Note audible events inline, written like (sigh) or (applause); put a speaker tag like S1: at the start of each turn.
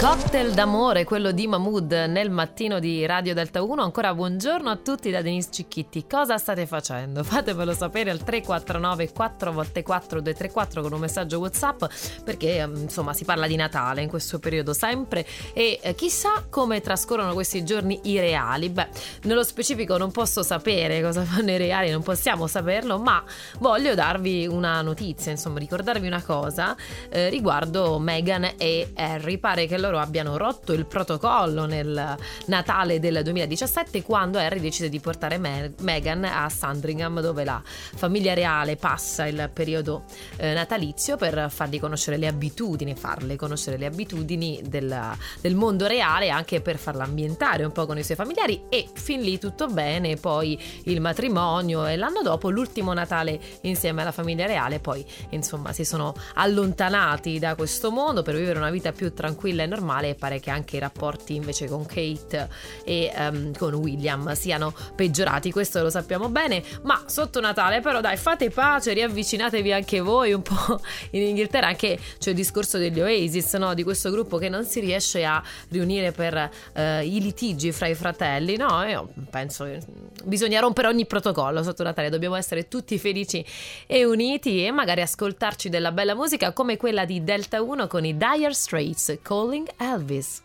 S1: Cocktail d'amore, quello di Mahmood nel mattino di Radio Delta 1. Ancora buongiorno a tutti da Denise Cicchitti. Cosa state facendo? (laughs) Fatemelo sapere al 349 4x4 234 con un messaggio WhatsApp perché ehm, insomma si parla di Natale in questo periodo sempre e eh, chissà come trascorrono questi giorni i reali. Beh, nello specifico non posso sapere cosa (laughs) fanno i reali, non possiamo saperlo, ma voglio darvi una notizia, insomma, ricordarvi una cosa eh, riguardo Meghan e Harry. Pare che loro loro abbiano rotto il protocollo nel Natale del 2017 quando Harry decide di portare Me- Meghan a Sandringham dove la famiglia reale passa il periodo eh, natalizio per fargli conoscere le abitudini, farle conoscere le abitudini del, del mondo reale anche per farla ambientare un po' con i suoi familiari. E fin lì tutto bene, poi il matrimonio e l'anno dopo l'ultimo Natale insieme alla famiglia reale, poi insomma si sono allontanati da questo mondo per vivere una vita più tranquilla e normale normale e pare che anche i rapporti invece con Kate e um, con William siano peggiorati, questo lo sappiamo bene, ma sotto Natale però dai fate pace, riavvicinatevi anche voi un po' (laughs) in Inghilterra, anche c'è il discorso degli Oasis, no? di questo gruppo che non si riesce a riunire per uh, i litigi fra i fratelli, no? Io penso che bisogna rompere ogni protocollo sotto Natale, dobbiamo essere tutti felici e uniti e magari ascoltarci della bella musica come quella di Delta 1 con i Dire Straits Calling Alves.